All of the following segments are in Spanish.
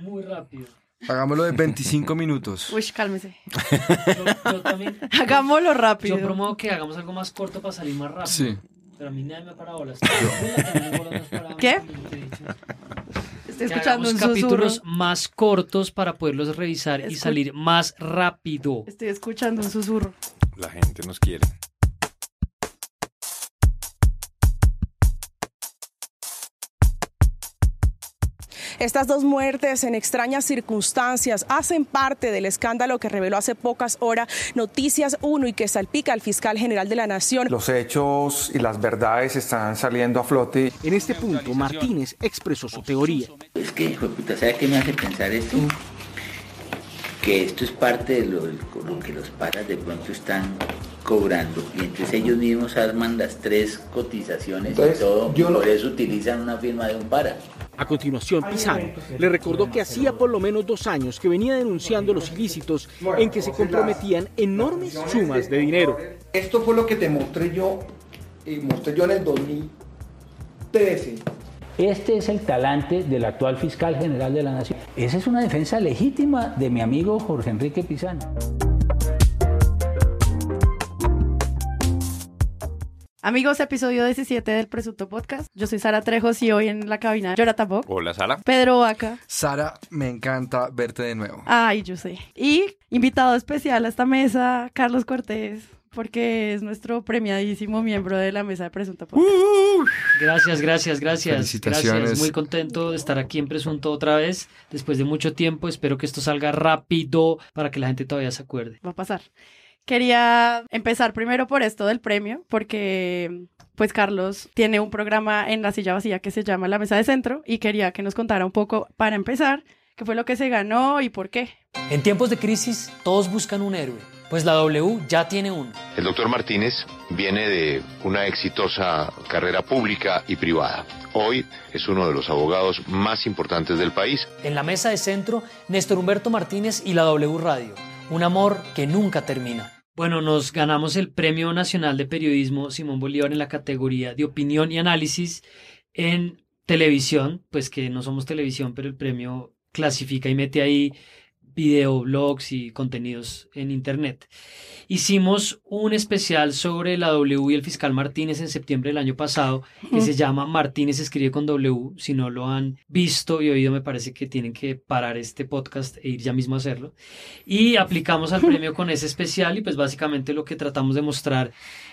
muy rápido. Hagámoslo de 25 minutos. Uy, cálmese. Yo, yo también. Hagámoslo rápido. Yo promuevo que hagamos algo más corto para salir más rápido. Sí. Pero a mí nadie me para bolas. ¿Qué? Que Estoy escuchando un susurro. capítulos más cortos para poderlos revisar y salir más rápido. Estoy escuchando un susurro. La gente nos quiere. Estas dos muertes en extrañas circunstancias hacen parte del escándalo que reveló hace pocas horas Noticias 1 y que salpica al fiscal general de la Nación. Los hechos y las verdades están saliendo a flote. En este punto, Martínez expresó su teoría. Es que, hijo de puta, ¿sabe qué me hace pensar esto? Que esto es parte de lo, lo que los paras de pronto están cobrando y entonces ellos mismos arman las tres cotizaciones Entonces, y todo, yo por eso utilizan una firma de un para. A continuación, Pisano le recordó que hacía por lo menos dos años que venía denunciando los ilícitos en que se comprometían enormes sumas de dinero. Esto fue lo que te mostré yo, y mostré yo en el 2013. Este es el talante del actual fiscal general de la Nación. Esa es una defensa legítima de mi amigo Jorge Enrique Pizano. Amigos, episodio 17 del Presunto Podcast. Yo soy Sara Trejos y hoy en la cabina Jonathan Bock, Hola, Sara. Pedro Vaca. Sara, me encanta verte de nuevo. Ay, yo sé. Y invitado especial a esta mesa, Carlos Cortés, porque es nuestro premiadísimo miembro de la mesa de Presunto Podcast. Gracias, gracias, gracias. Felicitaciones. Gracias. Muy contento de estar aquí en Presunto otra vez, después de mucho tiempo. Espero que esto salga rápido para que la gente todavía se acuerde. va a pasar. Quería empezar primero por esto del premio, porque pues Carlos tiene un programa en la silla vacía que se llama La Mesa de Centro y quería que nos contara un poco para empezar qué fue lo que se ganó y por qué. En tiempos de crisis, todos buscan un héroe, pues la W ya tiene uno. El doctor Martínez viene de una exitosa carrera pública y privada. Hoy es uno de los abogados más importantes del país. En la mesa de centro, Néstor Humberto Martínez y la W Radio. Un amor que nunca termina. Bueno, nos ganamos el Premio Nacional de Periodismo Simón Bolívar en la categoría de opinión y análisis en televisión, pues que no somos televisión, pero el premio clasifica y mete ahí videoblogs y contenidos en internet. Hicimos un especial sobre la W y el fiscal Martínez en septiembre del año pasado, que se llama Martínez escribe con W. Si no lo han visto y oído, me parece que tienen que parar este podcast e ir ya mismo a hacerlo. Y aplicamos al premio con ese especial y pues básicamente lo que tratamos de mostrar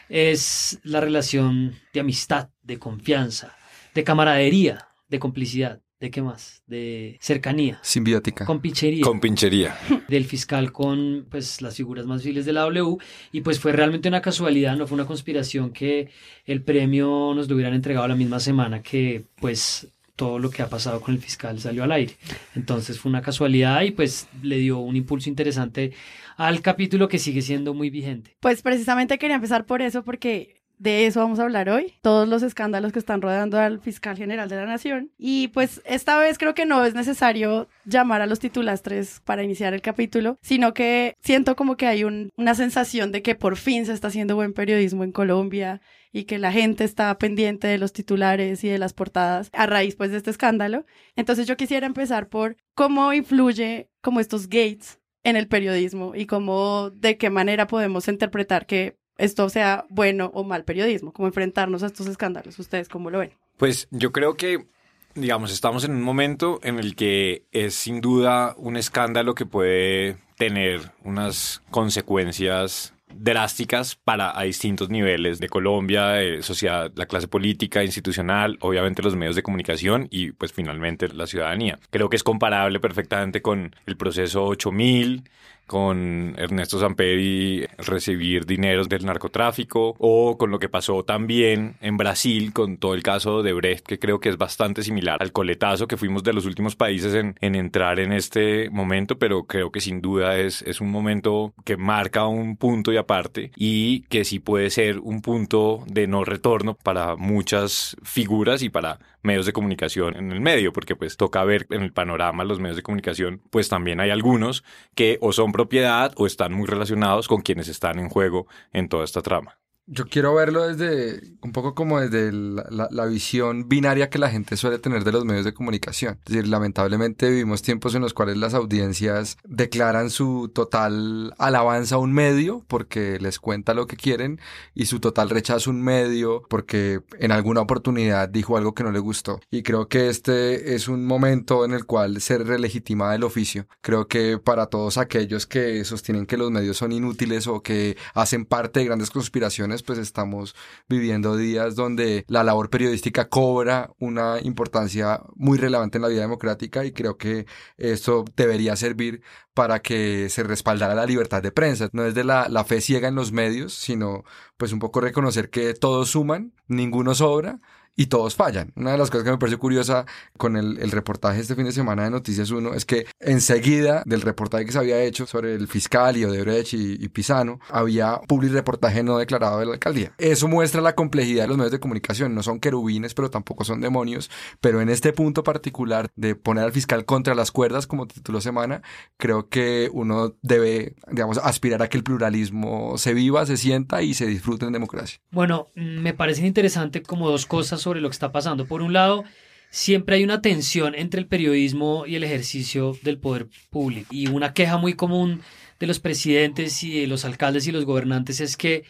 es la relación de amistad, de confianza, de camaradería, de complicidad. ¿De qué más? De cercanía. Simbiótica. Con pichería Con pinchería. del fiscal con pues las figuras más visibles de la W y pues fue realmente una casualidad, no fue una conspiración que el premio nos lo hubieran entregado la misma semana que pues todo lo que ha pasado con el fiscal salió al aire. Entonces fue una casualidad y pues le dio un impulso interesante al capítulo que sigue siendo muy vigente. Pues precisamente quería empezar por eso, porque de eso vamos a hablar hoy, todos los escándalos que están rodeando al fiscal general de la nación. Y pues esta vez creo que no es necesario llamar a los titulastres para iniciar el capítulo, sino que siento como que hay un- una sensación de que por fin se está haciendo buen periodismo en Colombia y que la gente está pendiente de los titulares y de las portadas a raíz pues de este escándalo. Entonces yo quisiera empezar por cómo influye como estos gates en el periodismo y cómo de qué manera podemos interpretar que esto sea bueno o mal periodismo, cómo enfrentarnos a estos escándalos. ¿Ustedes cómo lo ven? Pues yo creo que, digamos, estamos en un momento en el que es sin duda un escándalo que puede tener unas consecuencias drásticas para a distintos niveles de Colombia, de sociedad, la clase política, institucional, obviamente los medios de comunicación y pues finalmente la ciudadanía. Creo que es comparable perfectamente con el proceso 8000, con Ernesto Samperi recibir dineros del narcotráfico o con lo que pasó también en Brasil con todo el caso de Brecht que creo que es bastante similar al coletazo que fuimos de los últimos países en, en entrar en este momento pero creo que sin duda es, es un momento que marca un punto y aparte y que sí puede ser un punto de no retorno para muchas figuras y para medios de comunicación en el medio, porque pues toca ver en el panorama los medios de comunicación, pues también hay algunos que o son propiedad o están muy relacionados con quienes están en juego en toda esta trama. Yo quiero verlo desde un poco como desde la, la, la, visión binaria que la gente suele tener de los medios de comunicación. Es decir, lamentablemente vivimos tiempos en los cuales las audiencias declaran su total alabanza a un medio porque les cuenta lo que quieren y su total rechazo a un medio porque en alguna oportunidad dijo algo que no le gustó. Y creo que este es un momento en el cual se relegitima el oficio. Creo que para todos aquellos que sostienen que los medios son inútiles o que hacen parte de grandes conspiraciones, pues estamos viviendo días donde la labor periodística cobra una importancia muy relevante en la vida democrática y creo que esto debería servir para que se respaldara la libertad de prensa. No es de la, la fe ciega en los medios, sino pues un poco reconocer que todos suman, ninguno sobra y todos fallan. Una de las cosas que me pareció curiosa con el, reportaje este fin de semana de Noticias 1 es que enseguida del reportaje que se había hecho sobre el fiscal y Odebrecht y, y Pisano, había public reportaje no declarado de la alcaldía. Eso muestra la complejidad de los medios de comunicación. No son querubines, pero tampoco son demonios. Pero en este punto particular de poner al fiscal contra las cuerdas, como tituló Semana, creo que uno debe, digamos, aspirar a que el pluralismo se viva, se sienta y se disfrute en democracia. Bueno, me parecen interesantes como dos cosas sobre lo que está pasando. Por un lado, siempre hay una tensión entre el periodismo y el ejercicio del poder público. Y una queja muy común de los presidentes y de los alcaldes y los gobernantes es que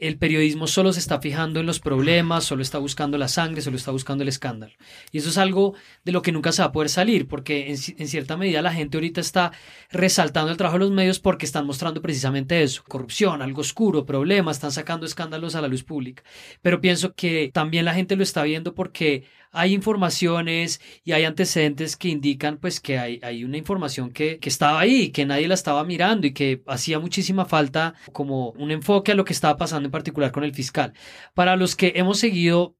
el periodismo solo se está fijando en los problemas, solo está buscando la sangre, solo está buscando el escándalo. Y eso es algo de lo que nunca se va a poder salir, porque en, cierta medida la gente ahorita está resaltando el trabajo de los medios porque están mostrando precisamente eso, corrupción, algo oscuro, problemas, están sacando escándalos a la luz pública. Pero pienso que también la gente lo está viendo porque hay informaciones y hay antecedentes que indican pues que hay, hay una información que, que, estaba ahí, que nadie la estaba mirando y que hacía muchísima falta como un enfoque a lo que estaba pasando en particular con el fiscal. Para los que hemos seguido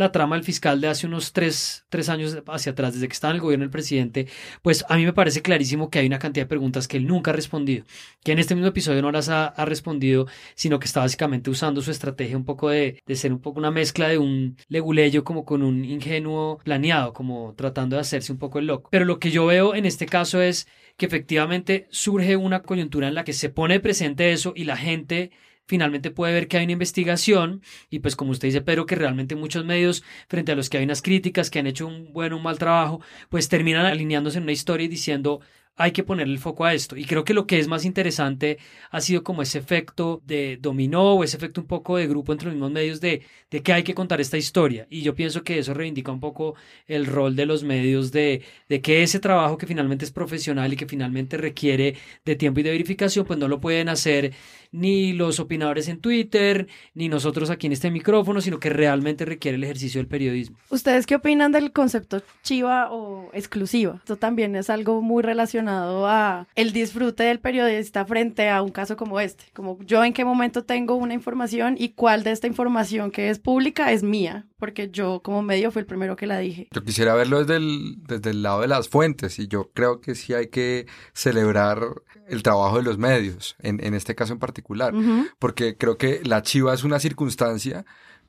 la trama del fiscal de hace unos tres, tres, años hacia atrás, desde que estaba en el gobierno del presidente, pues a mí me parece clarísimo que hay una cantidad de preguntas que él nunca ha respondido, que en este mismo episodio no las ha, ha respondido, sino que está básicamente usando su estrategia un poco de, de, ser un poco una mezcla de un leguleyo como con un ingenuo planeado, como tratando de hacerse un poco el loco. Pero lo que yo veo en este caso es que efectivamente surge una coyuntura en la que se pone presente eso y la gente finalmente puede ver que hay una investigación y pues como usted dice, pero que realmente muchos medios, frente a los que hay unas críticas, que han hecho un buen o un mal trabajo, pues terminan alineándose en una historia y diciendo, hay que ponerle el foco a esto. Y creo que lo que es más interesante ha sido como ese efecto de dominó o ese efecto un poco de grupo entre los mismos medios de, de que hay que contar esta historia. Y yo pienso que eso reivindica un poco el rol de los medios de, de que ese trabajo que finalmente es profesional y que finalmente requiere de tiempo y de verificación, pues no lo pueden hacer ni los opinadores en Twitter, ni nosotros aquí en este micrófono, sino que realmente requiere el ejercicio del periodismo. ¿Ustedes qué opinan del concepto chiva o exclusiva? Esto también es algo muy relacionado a el disfrute del periodista frente a un caso como este. Como yo en qué momento tengo una información y cuál de esta información que es pública es mía, porque yo como medio fue el primero que la dije. Yo quisiera verlo desde el, desde el lado de las fuentes y yo creo que sí hay que celebrar el trabajo de los medios, en, en este caso en particular, uh -huh. porque creo que la chiva es una circunstancia,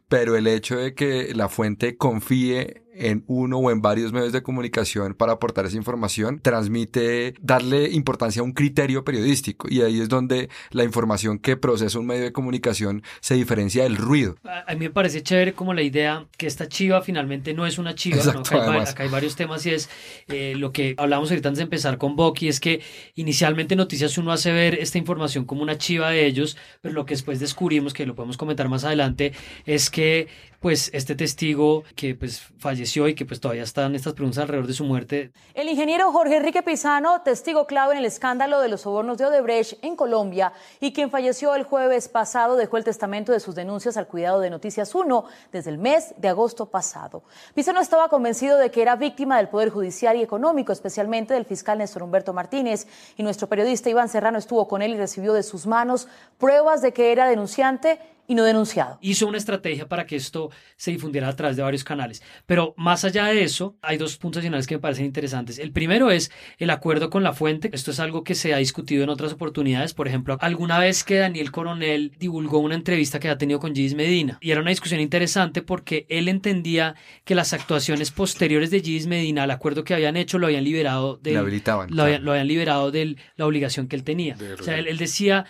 pero el hecho de que la fuente confíe en uno o en varios medios de comunicación para aportar esa información, transmite darle importancia a un criterio periodístico y ahí es donde la información que procesa un medio de comunicación se diferencia del ruido. A mí me parece chévere como la idea que esta chiva finalmente no es una chiva, Exacto, ¿no? acá, hay, acá, hay, varios temas y es eh, lo que hablamos ahorita antes de empezar con Boki, es que inicialmente Noticias uno hace ver esta información como una chiva de ellos, pero lo que después descubrimos, que lo podemos comentar más adelante, es que pues este testigo que pues falleció y que pues todavía están estas preguntas alrededor de su muerte. El ingeniero Jorge Enrique Pizano, testigo clave en el escándalo de los sobornos de Odebrecht en Colombia y quien falleció el jueves pasado, dejó el testamento de sus denuncias al cuidado de Noticias 1 desde el mes de agosto pasado. Pizano estaba convencido de que era víctima del poder judicial y económico, especialmente del fiscal Néstor Humberto Martínez, y nuestro periodista Iván Serrano estuvo con él y recibió de sus manos pruebas de que era denunciante y no denunciado. Hizo una estrategia para que esto se difundiera a través de varios canales. Pero más allá de eso, hay dos puntos adicionales que me parecen interesantes. El primero es el acuerdo con la fuente. Esto es algo que se ha discutido en otras oportunidades. Por ejemplo, alguna vez que Daniel Coronel divulgó una entrevista que ha tenido con Gis Medina. Y era una discusión interesante porque él entendía que las actuaciones posteriores de Gis Medina al acuerdo que habían hecho lo habían liberado de... Lo, habían, lo habían liberado de la obligación que él tenía. De o sea, él, él decía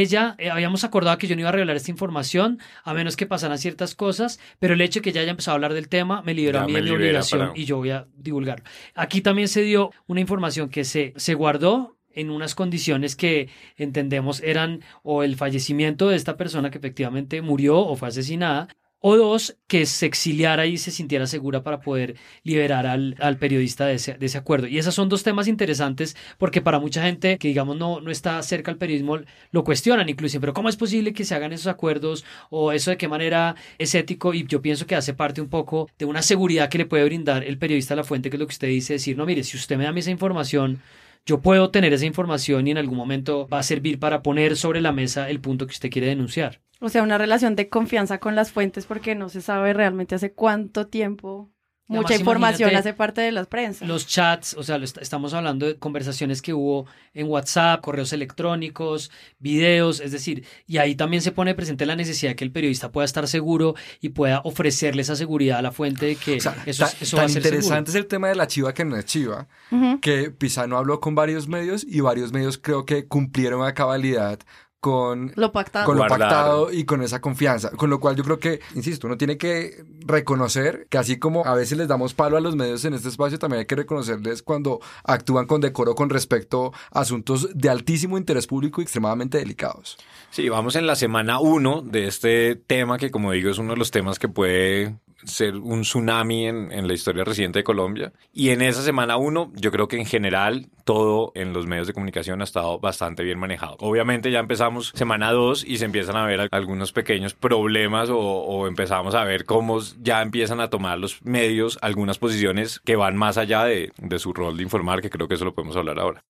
ella, eh, habíamos acordado que yo no iba a revelar esta información a menos que pasaran ciertas cosas, pero el hecho de que ella haya empezado a hablar del tema me liberó Ya a mí de mi obligación para- y yo voy a divulgarlo. Aquí también se dio una información que se, se guardó en unas condiciones que entendemos eran o el fallecimiento de esta persona que efectivamente murió o fue asesinada, o dos, que se exiliara y se sintiera segura para poder liberar al, al periodista de ese, de ese acuerdo. Y esos son dos temas interesantes porque para mucha gente que digamos no, no está cerca al periodismo lo cuestionan incluso, pero ¿cómo es posible que se hagan esos acuerdos o eso de qué manera es ético? Y yo pienso que hace parte un poco de una seguridad que le puede brindar el periodista a la fuente, que es lo que usted dice, decir, no, mire, si usted me da esa información, yo puedo tener esa información y en algún momento va a servir para poner sobre la mesa el punto que usted quiere denunciar. O sea, una relación de confianza con las fuentes porque no se sabe realmente hace cuánto tiempo mucha información hace parte de las prensas. Los chats, o sea, lo est- estamos hablando de conversaciones que hubo en WhatsApp, correos electrónicos, videos, es decir, y ahí también se pone presente la necesidad de que el periodista pueda estar seguro y pueda ofrecerle esa seguridad a la fuente de que eso, Ta- es- eso va a tan ser interesante es el tema de la chiva que no es chiva, Ujú. que Pisano habló con varios medios y varios medios creo que cumplieron a cabalidad con Lo pactado. con lo pactado y con esa confianza. Con lo cual yo creo que, insisto, uno tiene que reconocer que así como a veces les damos palo a los medios en este espacio, también hay que reconocerles cuando actúan con decoro con respecto a asuntos de altísimo interés público y extremadamente delicados. Sí, vamos en la semana uno de este tema que, como digo, es uno de los temas que puede ser un tsunami en, en la historia reciente de Colombia. Y en esa semana uno, yo creo que en general todo en los medios de comunicación ha estado bastante bien manejado. Obviamente ya empezamos semana dos y se empiezan a ver al- algunos pequeños problemas o, o empezamos a ver cómo ya empiezan a tomar los medios algunas posiciones que van más allá de, de su rol de informar, que creo que eso lo podemos hablar ahora.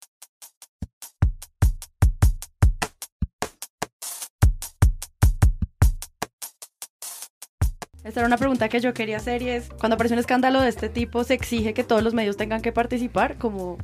Esta era una pregunta que yo quería hacer y es, cuando aparece un escándalo de este tipo, ¿se exige que todos los medios tengan que participar? Como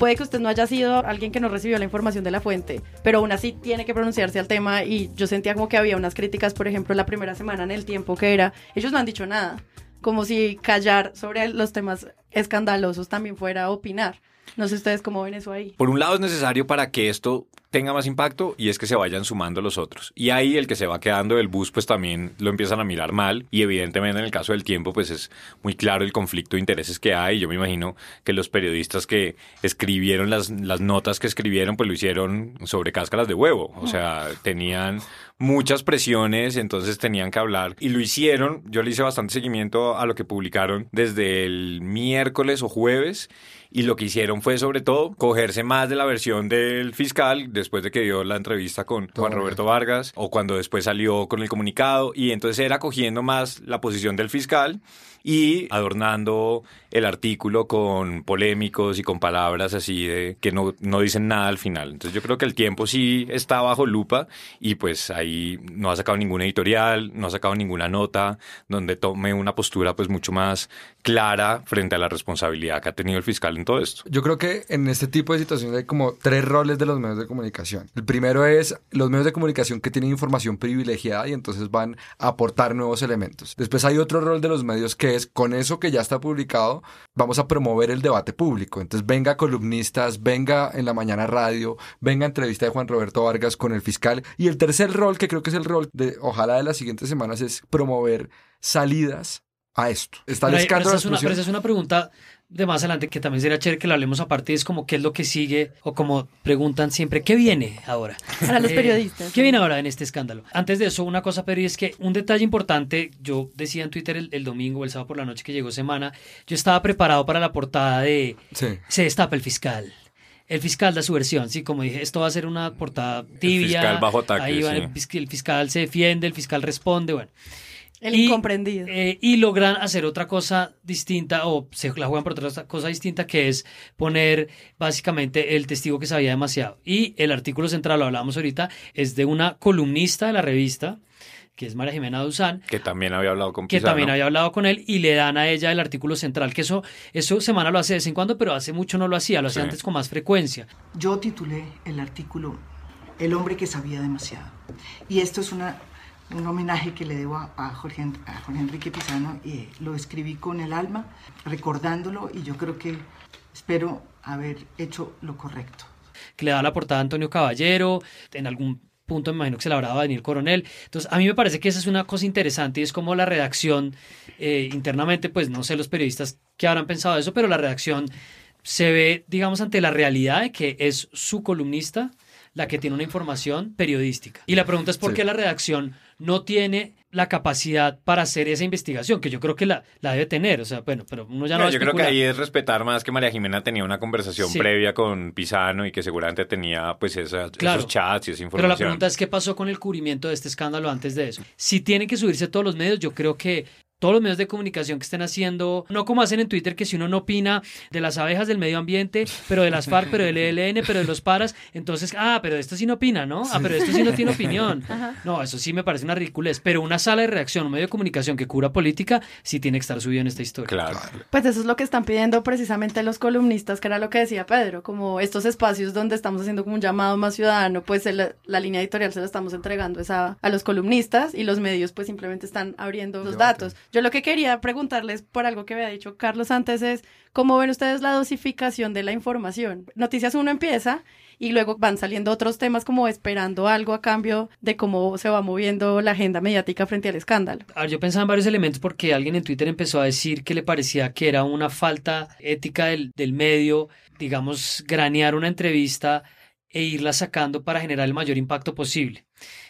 puede que usted no haya sido alguien que no recibió la información de la fuente, pero aún así tiene que pronunciarse al tema y yo sentía como que había unas críticas, por ejemplo, la primera semana en el tiempo que era, ellos no han dicho nada, como si callar sobre los temas escandalosos también fuera opinar. No sé ustedes cómo ven eso ahí. Por un lado es necesario para que esto tenga más impacto y es que se vayan sumando los otros. Y ahí el que se va quedando del bus pues también lo empiezan a mirar mal y evidentemente en el caso del tiempo pues es muy claro el conflicto de intereses que hay. Yo me imagino que los periodistas que escribieron las, las notas que escribieron pues lo hicieron sobre cáscaras de huevo. O sea, tenían muchas presiones, entonces tenían que hablar y lo hicieron. Yo le hice bastante seguimiento a lo que publicaron desde el miércoles o jueves y lo que hicieron fue sobre todo cogerse más de la versión del fiscal después de que dio la entrevista con Juan Roberto Vargas o cuando después salió con el comunicado y entonces era cogiendo más la posición del fiscal y adornando el artículo con polémicos y con palabras así de que no, no dicen nada al final. Entonces yo creo que el tiempo sí está bajo lupa y pues ahí no ha sacado ningún editorial, no ha sacado ninguna nota donde tome una postura pues mucho más clara frente a la responsabilidad que ha tenido el fiscal en todo esto. Yo creo que en este tipo de situaciones hay como tres roles de los medios de comunicación. El primero es los medios de comunicación que tienen información privilegiada y entonces van a aportar nuevos elementos. Después hay otro rol de los medios que es con eso que ya está publicado, vamos a promover el debate público. Entonces venga columnistas, venga en la mañana radio, venga entrevista de Juan Roberto Vargas con el fiscal. Y el tercer rol, que creo que es el rol de ojalá de las siguientes semanas, es promover salidas a esto. Está el Pero, ahí- pero escándalo de esa es una, pero esa es una pregunta de más adelante que también sería chévere que la hablemos aparte, es como qué es lo que sigue o como preguntan siempre, ¿qué viene ahora? Para los Eh, periodistas. ¿Qué viene ahora en este escándalo? Antes de eso, una cosa, pero es que un detalle importante, yo decía en Twitter el, el domingo, el sábado por la noche que llegó semana, yo estaba preparado para la portada de Sí. Se destapa el fiscal. El fiscal da su versión, sí, como dije, esto va a ser una portada tibia. fiscal bajo ataque, ahí va, sí. el, el fiscal se defiende, el fiscal responde, bueno. El Y, incomprendido. eh, y logran hacer otra cosa distinta o se la juegan por otra cosa distinta que es poner básicamente el testigo que sabía demasiado. Y el artículo central, lo hablábamos ahorita, es de una columnista de la revista, que es María Jimena Duzán, Que también había hablado con que también había hablado con él y le dan a ella el artículo central, que eso, eso Semana lo hace de vez en cuando, pero hace mucho no lo hacía, lo hacía Sí. antes con más frecuencia. Yo titulé el artículo El hombre que sabía demasiado. Y esto es una, un homenaje que le debo a, a Jorge, En- a Jorge Enrique Pizano y lo escribí con el alma, recordándolo y yo creo que espero haber hecho lo correcto. que le daba la portada a Antonio Caballero, en algún punto me imagino que se la habrá dado a Daniel Coronel. Entonces, a mí me parece que esa es una cosa interesante y es como la redacción eh, internamente, pues no sé los periodistas que habrán pensado de eso, pero la redacción se ve, digamos, ante la realidad de que es su columnista la que tiene una información periodística. Y la pregunta es por qué la redacción no tiene la capacidad para hacer esa investigación, que yo creo que la, la debe tener. O sea, bueno, pero uno ya no, no Yo creo que ahí es respetar más que María Jimena tenía una conversación previa con Pisano y que seguramente tenía pues esos chats y esa información. Pero la pregunta es qué pasó con el cubrimiento de este escándalo antes de eso. Si tienen que subirse todos los medios, yo creo que todos los medios de comunicación que estén haciendo, no como hacen en Twitter, que si uno no opina de las abejas del medio ambiente, pero de las FARC, pero del ELN, pero de los paras, entonces, ah, pero esto sí no opina, ¿no? Ah, pero esto sí no tiene opinión. No, eso sí me parece una ridiculez. Pero una sala de reacción, un medio de comunicación que cura política, sí tiene que estar subido en esta historia. Claro. Pues eso es lo que están pidiendo precisamente los columnistas, que era lo que decía Pedro, como estos espacios donde estamos haciendo como un llamado más ciudadano, pues la línea editorial se la estamos entregando esa, a los columnistas y los medios pues simplemente están abriendo los datos. Yo lo que quería preguntarles por algo que había dicho Carlos antes es, ¿cómo ven ustedes la dosificación de la información? Noticias uno empieza y luego van saliendo otros temas como esperando algo a cambio de cómo se va moviendo la agenda mediática frente al escándalo. yo pensaba en varios elementos porque alguien en Twitter empezó a decir que le parecía que era una falta ética del, del medio, digamos, granear una entrevista e irla sacando para generar el mayor impacto posible.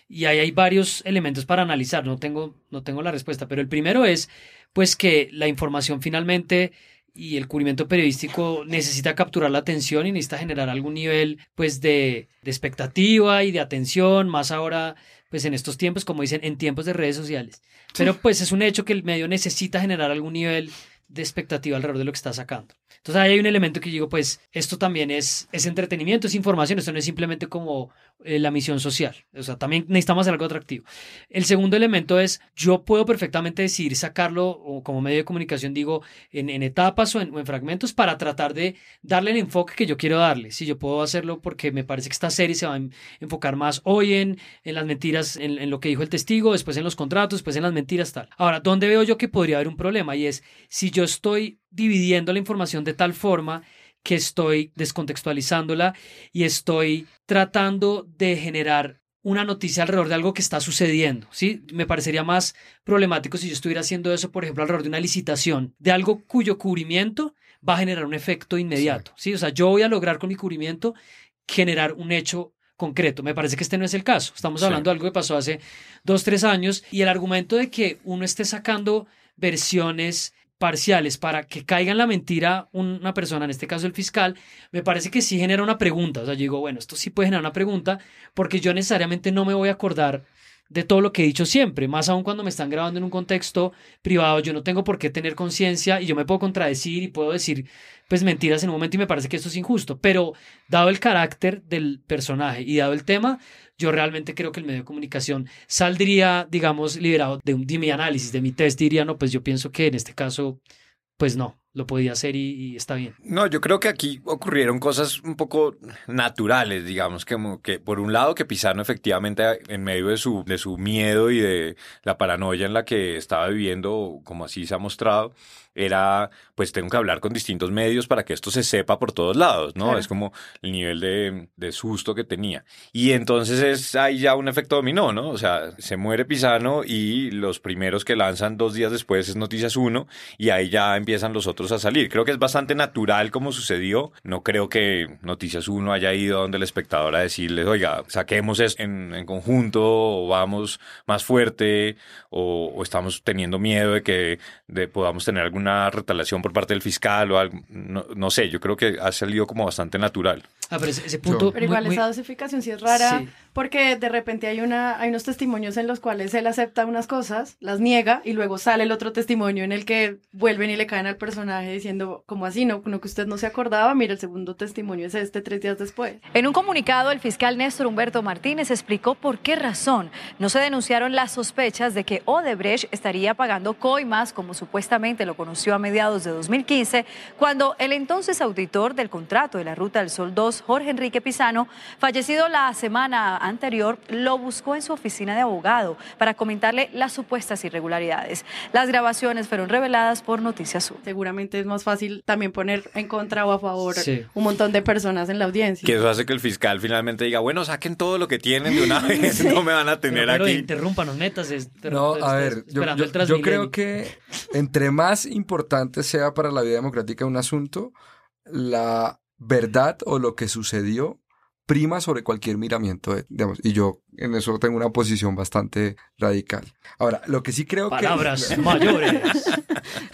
Y ahí hay varios elementos para analizar, no tengo, no tengo la respuesta, pero el primero es pues que la información finalmente y el cubrimiento periodístico necesita capturar la atención y necesita generar algún nivel pues de, de expectativa y de atención, más ahora pues en estos tiempos, como dicen, en tiempos de redes sociales. Pero pues es un hecho que el medio necesita generar algún nivel de expectativa alrededor de lo que está sacando. Entonces ahí hay un elemento que digo, pues esto también es, es entretenimiento, es información, esto no es simplemente como eh, la misión social. O sea, también necesitamos hacer algo atractivo. El segundo elemento es, yo puedo perfectamente decidir sacarlo o como medio de comunicación, digo, en, etapas o en, fragmentos para tratar de darle el enfoque que yo quiero darle. Si yo puedo hacerlo porque me parece que esta serie se va a enfocar más hoy en, en las mentiras, en, en lo que dijo el testigo, después en los contratos, después en las mentiras, tal. Ahora, ¿dónde veo yo que podría haber un problema? Y es, si yo estoy dividiendo la información de tal forma que estoy descontextualizándola y estoy tratando de generar una noticia alrededor de algo que está sucediendo, ¿sí? Me parecería más problemático si yo estuviera haciendo eso, por ejemplo, alrededor de una licitación, de algo cuyo cubrimiento va a generar un efecto inmediato, ¿sí? O sea, yo voy a lograr con mi cubrimiento generar un hecho concreto. Me parece que este no es el caso. Estamos hablando de algo que pasó hace dos, tres años y el argumento de que uno esté sacando versiones parciales para que caiga en la mentira una persona, en este caso el fiscal, me parece que sí genera una pregunta. O sea, yo digo, bueno, esto sí puede generar una pregunta porque yo necesariamente no me voy a acordar de todo lo que he dicho siempre, más aún cuando me están grabando en un contexto privado, yo no tengo por qué tener conciencia y yo me puedo contradecir y puedo decir pues mentiras en un momento y me parece que esto es injusto, pero dado el carácter del personaje y dado el tema, yo realmente creo que el medio de comunicación saldría, digamos, liberado de, de mi análisis, de mi test, diría, no, pues yo pienso que en este caso, pues no, lo podía hacer y, está bien. No, yo creo que aquí ocurrieron cosas un poco naturales, digamos, como que por un lado que Pisano efectivamente en medio de su, de su miedo y de la paranoia en la que estaba viviendo, como así se ha mostrado, era, pues tengo que hablar con distintos medios para que esto se sepa por todos lados, ¿no? Es como el nivel de, de, susto que tenía. Y entonces es ahí ya un efecto dominó, ¿no? O sea, se muere Pisano y los primeros que lanzan dos días después es Noticias 1 y ahí ya empiezan los otros a salir. Creo que es bastante natural como sucedió. No creo que Noticias 1 haya ido donde el espectador a decirles, oiga, saquemos eso en, conjunto o vamos más fuerte o, estamos teniendo miedo de que podamos tener alguna una retalación por parte del fiscal o algo, no, sé, yo creo que ha salido como bastante natural. Ah, pero ese, punto... Pero igual esa dosificación sí es rara, porque de repente hay, una, hay unos testimonios en los cuales él acepta unas cosas, las niega, y luego sale el otro testimonio en el que vuelven y le caen al personaje diciendo, como así? No, no que usted no se acordaba, mira, el segundo testimonio es este tres días después. En un comunicado, el fiscal Néstor Humberto Martínez explicó por qué razón no se denunciaron las sospechas de que Odebrecht estaría pagando coimas, como supuestamente lo conoció a mediados de 2015, cuando el entonces auditor del contrato de la Ruta del Sol 2 Jorge Enrique Pizano, fallecido la semana anterior, lo buscó en su oficina de abogado para comentarle las supuestas irregularidades. Las grabaciones fueron reveladas por Noticias Sur. Seguramente es más fácil también poner en contra o a favor Sí. un montón de personas en la audiencia. Que eso hace que el fiscal finalmente diga, bueno, saquen todo lo que tienen de una vez, no me van a tener Pero, pero aquí. interrúmpanos, metas. No, a ver, yo, esperando yo- el yo creo que entre más importante sea para la vida democrática un asunto, la verdad o lo que sucedió prima sobre cualquier miramiento, eh, digamos, y yo en eso tengo una posición bastante radical. Ahora, lo que sí creo Palabras que... mayores.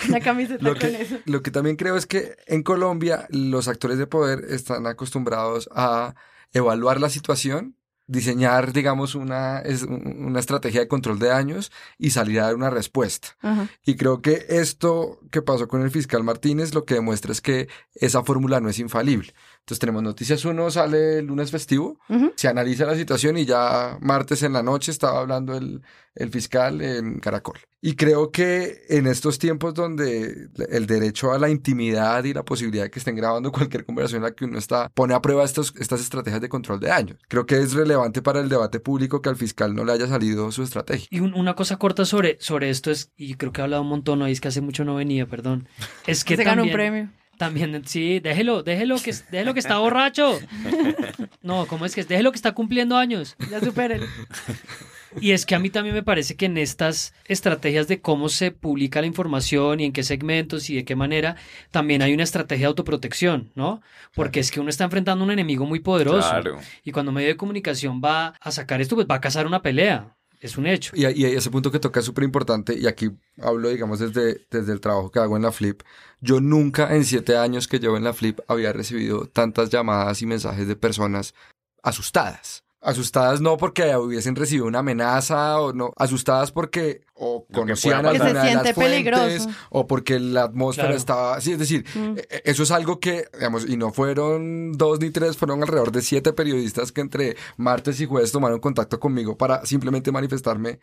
Una camiseta Lo con eso. lo que también creo es que en Colombia los actores de poder están acostumbrados a evaluar la situación, diseñar, digamos, una, es- una estrategia de control de daños y salir a dar una respuesta. Ajá. Y creo que esto que pasó con el fiscal Martínez lo que demuestra es que esa fórmula no es infalible. Entonces tenemos Noticias 1, sale el lunes festivo, se analiza la situación y ya martes en la noche estaba hablando el, el fiscal en Caracol. Y creo que en estos tiempos donde el derecho a la intimidad y la posibilidad de que estén grabando cualquier conversación en la que uno está, pone a prueba estos, estas estrategias de control de daños. Creo que es relevante para el debate público que al fiscal no le haya salido su estrategia. Y un- una cosa corta sobre, sobre esto es, y creo que he hablado un montón hoy, es que hace mucho no venía, perdón. Es que Se ganó un también- premio. También, sí, déjelo, déjelo que, déjelo que está borracho. No, ¿cómo es que es? Déjelo que está cumpliendo años. Ya superen. Y es que a mí también me parece que en estas estrategias de cómo se publica la información y en qué segmentos y de qué manera, también hay una estrategia de autoprotección, ¿no? Porque es que uno está enfrentando a un enemigo muy poderoso. Claro. Y cuando un medio de comunicación va a sacar esto, pues va a cazar una pelea. Es un hecho. Y, y ese punto que toca es súper importante, y aquí hablo, digamos, desde, desde el trabajo que hago en la Flip. Yo nunca en siete años que llevo en la Flip había recibido tantas llamadas y mensajes de personas asustadas. Asustadas no porque hubiesen recibido una amenaza o no, asustadas porque o conocían Que se de las fuentes peligroso. o porque la atmósfera Claro. estaba, sí, es decir, Mm. eh, eso es algo que, digamos, y no fueron dos ni tres, fueron alrededor de siete periodistas que entre martes y jueves tomaron contacto conmigo para simplemente manifestarme,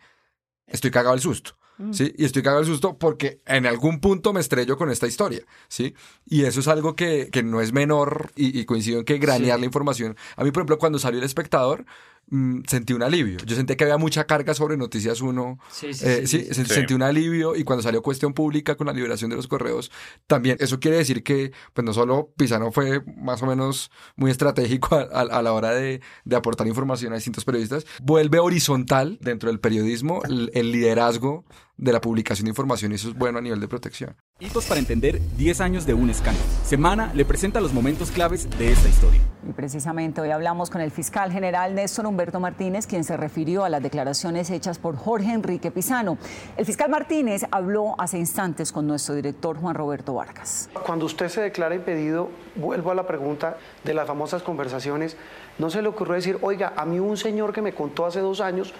estoy cagado del susto. Mm. ¿Sí? Y estoy cagado del susto porque en algún punto me estrello con esta historia, ¿sí? Y eso es algo que, que no es menor y, y coincido en que granear Sí. la información. A mí, por ejemplo, cuando salió El Espectador, mm, sentí un alivio. Yo sentí que había mucha carga sobre Noticias 1. Sí, sí, Eh, sí, sí, sí, sí. sentí un alivio y cuando salió Cuestión Pública con la liberación de los correos, también. Eso quiere decir que, pues no solo Pisano fue más o menos muy estratégico a, a- a la hora de, de aportar información a distintos periodistas, vuelve horizontal dentro del periodismo el, el liderazgo de la publicación de información y eso es bueno a nivel de protección. Hitos para entender 10 años de un escándalo. Semana le presenta los momentos claves de esta historia. Y precisamente hoy hablamos con el fiscal general Néstor Humberto Martínez, quien se refirió a las declaraciones hechas por Jorge Enrique Pizano. El fiscal Martínez habló hace instantes con nuestro director Juan Roberto Vargas. Cuando usted se declara impedido, vuelvo a la pregunta de las famosas conversaciones, ¿no se le ocurrió decir, oiga, a mí un señor que me contó hace dos años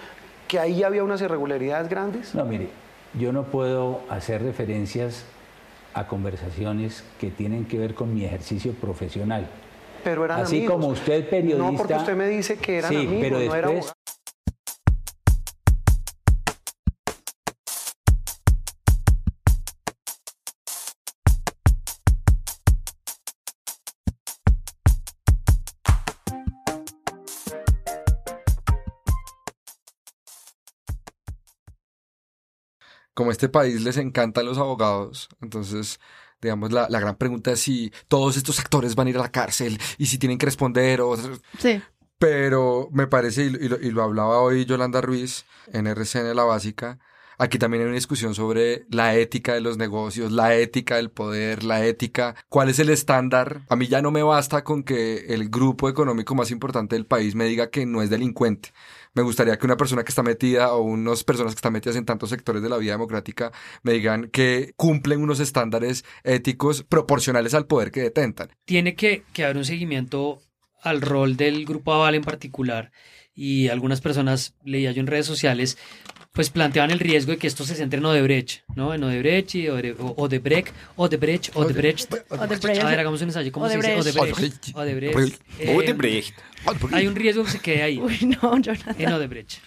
que ahí había unas irregularidades grandes? No, mire, yo no puedo hacer referencias a conversaciones que tienen que ver con mi ejercicio profesional. Pero eran Así amigos. como usted periodista. No, porque usted me dice que eran sí, amigos, pero no era como a este país les encantan los abogados, entonces, digamos, la, la gran pregunta es si todos estos actores van a ir a la cárcel y si tienen que responder o... Sí. Pero me parece, y lo, y lo- y lo hablaba hoy Yolanda Ruiz en RCN La Básica, aquí también hay una discusión sobre la ética de los negocios, la ética del poder, la ética, cuál es el estándar. A mí ya no me basta con que el grupo económico más importante del país me diga que no es delincuente. Me gustaría que una persona que está metida o unas personas que están metidas en tantos sectores de la vida democrática me digan que cumplen unos estándares éticos proporcionales al poder que detentan. tiene que, haber un seguimiento al rol del grupo Aval en particular y algunas personas, leía yo en redes sociales, pues planteaban el riesgo de que esto se centre en Odebrecht, ¿no? En Odebrecht y Ode- o- Odebrecht, Odebrecht, Odebrecht. Odebrecht. A ver, hagamos un ensayo. ¿Cómo se Odebrecht. dice? Odebrecht. Odebrecht. Odebrecht. Eh, Odebrecht. Hay un riesgo que se quede ahí. Uy, no, Jonathan. En Odebrecht.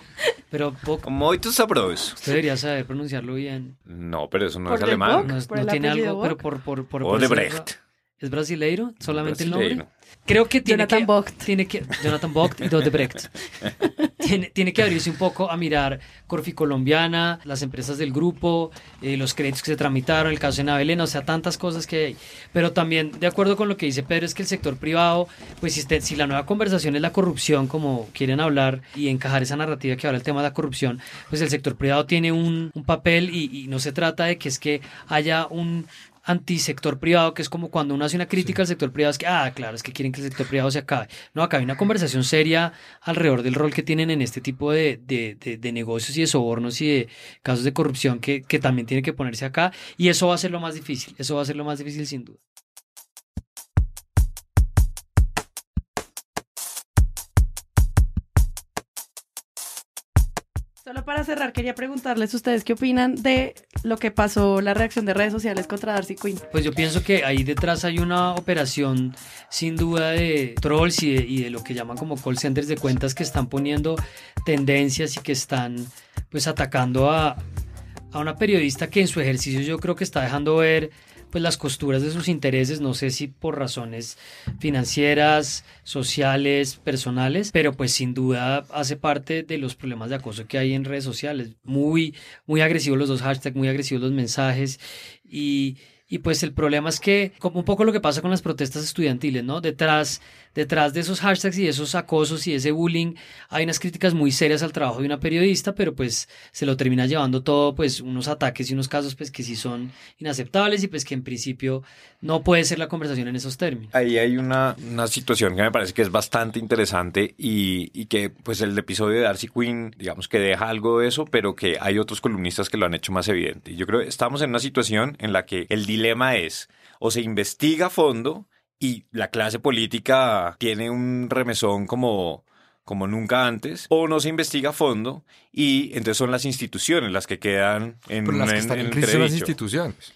Pero poco. Muito sabroso. Usted debería saber pronunciarlo bien. No, pero eso no Por es alemán. No, es- ¿Por no tiene algo, pero por, por, por Odebrecht. ¿Es brasileiro? Solamente el nombre. Creo que tiene Jonathan que, Vogt. Tiene que, Jonathan Vogt y Dodebrecht. tiene, tiene que abrirse un poco a mirar Corfi Colombiana, las empresas del grupo, eh, los créditos que se tramitaron, el caso de Navelena, o sea, tantas cosas que hay. Pero también, de acuerdo con lo que dice Pedro, es que el sector privado, pues si, este- si la nueva conversación es la corrupción, como quieren hablar y encajar esa narrativa que habla el tema de la corrupción, pues el sector privado tiene un, un papel y, y no se trata de que es que haya un antisector privado, que es como cuando uno hace una crítica al sector privado, es que, ah, claro, es que quieren que el sector privado se acabe. No, acá hay una conversación seria alrededor del rol que tienen en este tipo de, de- de- de negocios y de sobornos y de casos de corrupción que, que también tiene que ponerse acá. Y eso va a ser lo más difícil, eso va a ser lo más difícil sin duda. Solo para cerrar, quería preguntarles ustedes qué opinan de lo que pasó, la reacción de redes sociales contra Darcy Quinn. Pues yo pienso que ahí detrás hay una operación sin duda de trolls y de, y de lo que llaman como call centers de cuentas que están poniendo tendencias y que están pues atacando a, a una periodista que en su ejercicio yo creo que está dejando ver pues las costuras de sus intereses, no sé si por razones financieras, sociales, personales, pero pues sin duda hace parte de los problemas de acoso que hay en redes sociales. Muy, muy agresivos los dos hashtags, muy agresivos los mensajes y, y pues el problema es que, como un poco lo que pasa con las protestas estudiantiles, ¿no? Detrás, detrás de esos hashtags y esos acosos y ese bullying hay unas críticas muy serias al trabajo de una periodista, pero pues se lo termina llevando todo, pues unos ataques y unos casos pues que sí son inaceptables y pues que en principio no puede ser la conversación en esos términos. Ahí hay una, una situación que me parece que es bastante interesante y, y que pues el episodio de Darcy Quinn, digamos que deja algo de eso, pero que hay otros columnistas que lo han hecho más evidente. Yo creo que estamos en una situación en la que el dilema es o se investiga a fondo y la clase política tiene un remesón como como nunca antes, o no se investiga a fondo y entonces son las instituciones las que quedan en, Pero las que están en en crisis son las instituciones.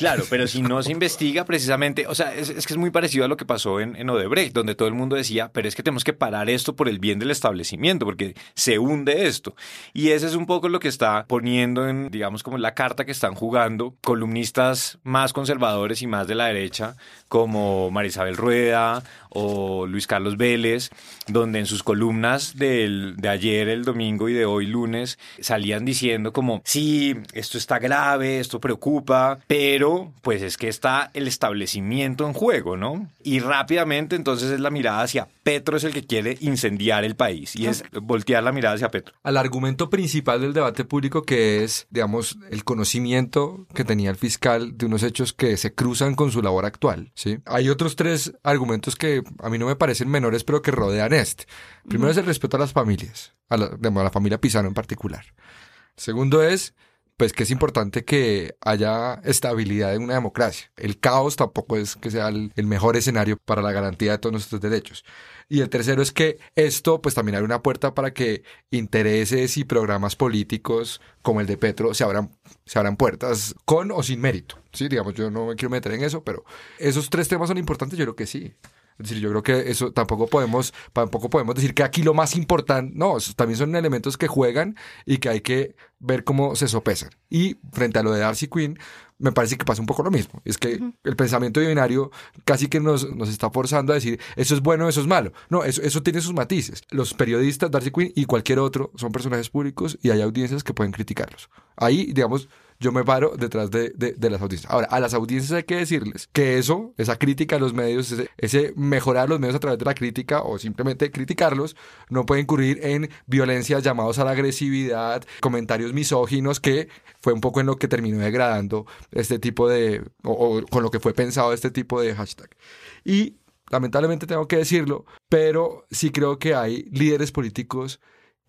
Claro, pero si no se investiga precisamente, o sea, es, que es muy parecido a lo que pasó en, Odebrecht, donde todo el mundo decía, pero es que tenemos que parar esto por el bien del establecimiento, porque se hunde esto. Y ese es un poco lo que está poniendo en, digamos, como la carta que están jugando columnistas más conservadores y más de la derecha, como Marisabel Rueda o Luis Carlos Vélez, donde en sus columnas de ayer, el domingo y de hoy, lunes, salían diciendo como, sí, esto está grave, esto preocupa, pero pues es que está el establecimiento en juego, ¿no? Y rápidamente entonces es la mirada hacia Petro, es el que quiere incendiar el país, y es voltear la mirada hacia Petro. al argumento principal del debate público que es, digamos, el conocimiento que tenía el fiscal de unos hechos que se cruzan con su labor actual, ¿sí? Hay otros tres argumentos que a mí no me parecen menores, pero que rodean este. Primero es el respeto a las familias, a la, a la familia Pisano en particular. Segundo es, pues, que es importante que haya estabilidad en una democracia. El caos tampoco es que sea el, el mejor escenario para la garantía de todos nuestros derechos. Y el tercero es que esto, pues, también abre una puerta para que intereses y programas políticos como el de Petro se abran, se abran puertas con o sin mérito. Sí, digamos, yo no me quiero meter en eso, pero esos tres temas son importantes, yo creo que sí. Es decir, yo creo que eso tampoco podemos, tampoco podemos decir que aquí lo más importante, no, también son elementos que juegan y que hay que ver cómo se sopesan. Y frente a lo de Darcy Quinn, me parece que pasa un poco lo mismo. Es que el pensamiento binario casi que nos, nos está forzando a decir eso es bueno, eso es malo. No, eso, eso tiene sus matices. Los periodistas, Darcy Quinn y cualquier otro son personajes públicos y hay audiencias que pueden criticarlos. Ahí, digamos, yo me paro detrás de, las audiencias. Ahora, a las audiencias hay que decirles que eso, esa crítica a los medios, ese, ese mejorar los medios a través de la crítica o simplemente criticarlos, no puede incurrir en violencias llamados a la agresividad, comentarios misóginos, que fue un poco en lo que terminó degradando este tipo de, o, o con lo que fue pensado este tipo de hashtag. Y lamentablemente tengo que decirlo, pero sí creo que hay líderes políticos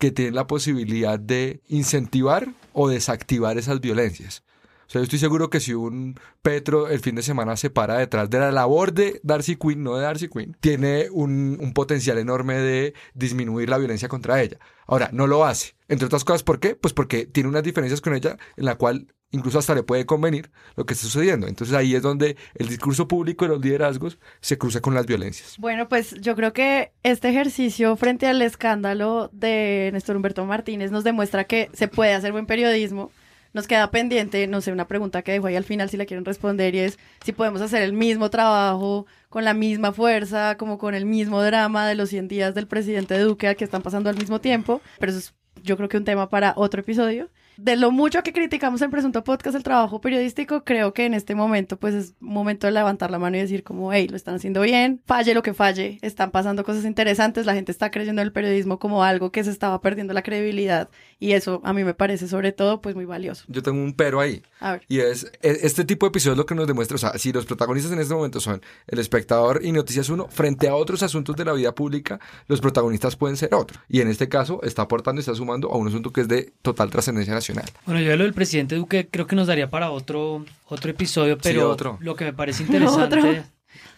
que tienen la posibilidad de incentivar o desactivar esas violencias. O sea, yo estoy seguro que si un Petro el fin de semana se para detrás de la labor de Darcy Quinn, no de Darcy Quinn, tiene un, un potencial enorme de disminuir la violencia contra ella. Ahora, no lo hace. Entre otras cosas, ¿por qué? Pues porque tiene unas diferencias con ella en la cual incluso hasta le puede convenir lo que está sucediendo. Entonces ahí es donde el discurso público de los liderazgos se cruza con las violencias. Bueno, pues yo creo que este ejercicio frente al escándalo de Néstor Humberto Martínez nos demuestra que se puede hacer buen periodismo nos queda pendiente, no sé, una pregunta que dejo ahí al final si la quieren responder y es si podemos hacer el mismo trabajo con la misma fuerza, como con el mismo drama de los 100 días del presidente Duque que están pasando al mismo tiempo, pero eso es yo creo que un tema para otro episodio de lo mucho que criticamos en Presunto Podcast el trabajo periodístico, creo que en este momento pues es momento de levantar la mano y decir como, hey, lo están haciendo bien, falle lo que falle, están pasando cosas interesantes, la gente está creyendo en el periodismo como algo que se estaba perdiendo la credibilidad y eso a mí me parece sobre todo pues muy valioso. Yo tengo un pero ahí. A ver. Y es, e, este tipo de episodios lo que nos demuestra, o sea, si los protagonistas en este momento son el espectador y Noticias Uno, frente a otros asuntos de la vida pública, los protagonistas pueden ser otros. Y en este caso está aportando y está sumando a un asunto que es de total trascendencia nacional. Bueno, yo lo del presidente Duque creo que nos daría para otro, otro episodio, pero otro. lo que me parece interesante...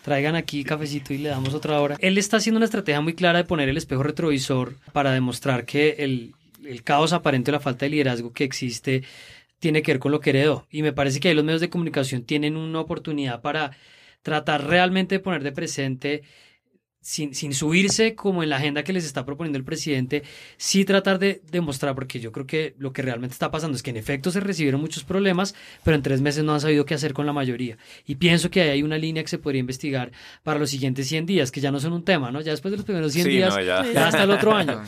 Traigan aquí cafecito y le damos otra hora. Él está haciendo una estrategia muy clara de poner el espejo retrovisor para demostrar que el, el caos aparente o la falta de liderazgo que existe tiene que ver con lo que heredó. Y me parece que ahí los medios de comunicación tienen una oportunidad para tratar realmente de poner de presente sin, sin, subirse como en la agenda que les está proponiendo el presidente, sí tratar de demostrar, porque yo creo que lo que realmente está pasando es que en efecto se recibieron muchos problemas, pero en tres meses no han sabido qué hacer con la mayoría. Y pienso que ahí hay una línea que se podría investigar para los siguientes 100 días, que ya no son un tema, ¿no? Ya después de los primeros 100 días, ya. hasta el otro año.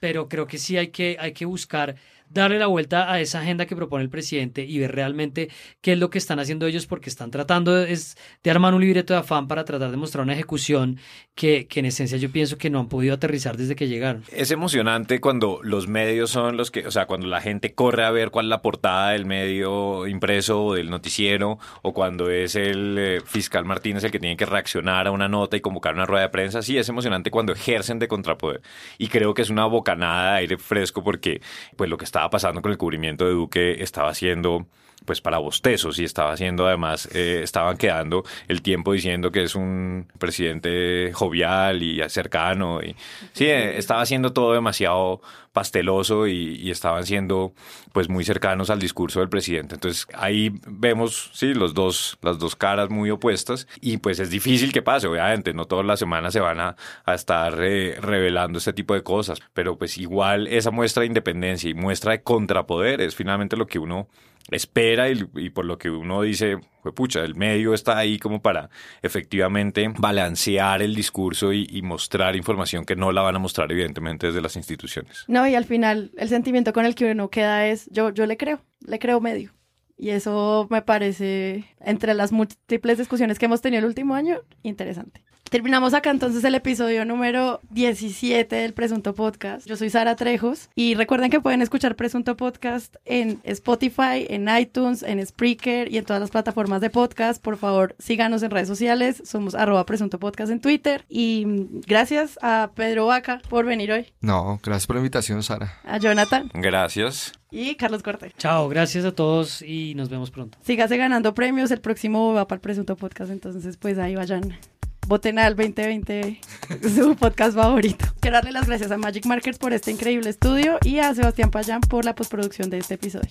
Pero creo que sí hay que, hay que buscar darle la vuelta a esa agenda que propone el presidente y ver realmente qué es lo que están haciendo ellos porque están tratando de, es, de armar un libreto de afán para tratar de mostrar una ejecución que, en esencia yo pienso que no han podido aterrizar desde que llegaron. Es emocionante cuando los medios son los que, o sea, cuando la gente corre a ver cuál es la portada del medio impreso o del noticiero o cuando es el eh, fiscal Martínez el que tiene que reaccionar a una nota y convocar una rueda de prensa. Sí, es emocionante cuando ejercen de contrapoder. Y creo que es una bocanada de aire fresco porque pues lo que está estaba pasando con el cubrimiento de Duque estaba haciendo pues para bostezos. Y estaba haciendo además, eh, estaban quedando el tiempo diciendo que es un presidente jovial y cercano y sí, eh, estaba haciendo todo demasiado pasteloso y, estaban siendo pues muy cercanos al discurso del presidente. Entonces ahí vemos sí los dos las dos caras muy opuestas y pues es difícil que pase, obviamente, no todas las semanas se van a, estar eh, revelando este tipo de cosas, pero pues igual esa muestra de independencia y muestra de contrapoder es finalmente lo que uno espera y, por lo que uno dice, pucha, el medio está ahí como para efectivamente balancear el discurso y, mostrar información que no la van a mostrar evidentemente desde las instituciones. No, y al final el sentimiento con el que uno queda es, yo, yo le creo, le creo medio. Y eso me parece, entre las múltiples discusiones que hemos tenido el último año, interesante. Terminamos acá entonces el episodio número 17 del Presunto Podcast. Yo soy Sara Trejos y recuerden que pueden escuchar Presunto Podcast en Spotify, en iTunes, en Spreaker y en todas las plataformas de podcast. Por favor, síganos en redes sociales. Somos arroba Presunto Podcast en Twitter. Y gracias a Pedro Vaca por venir hoy. No, gracias por la invitación, Sara. A Jonathan. Gracias. Y Carlos Corte. Chao, gracias a todos y nos vemos pronto. Sígase ganando premios. El próximo va para el Presunto Podcast, entonces pues ahí vayan voten al 2020 su podcast favorito. Quiero darle las gracias a Magic Markers por este increíble estudio y a Sebastián Payán por la postproducción de este episodio.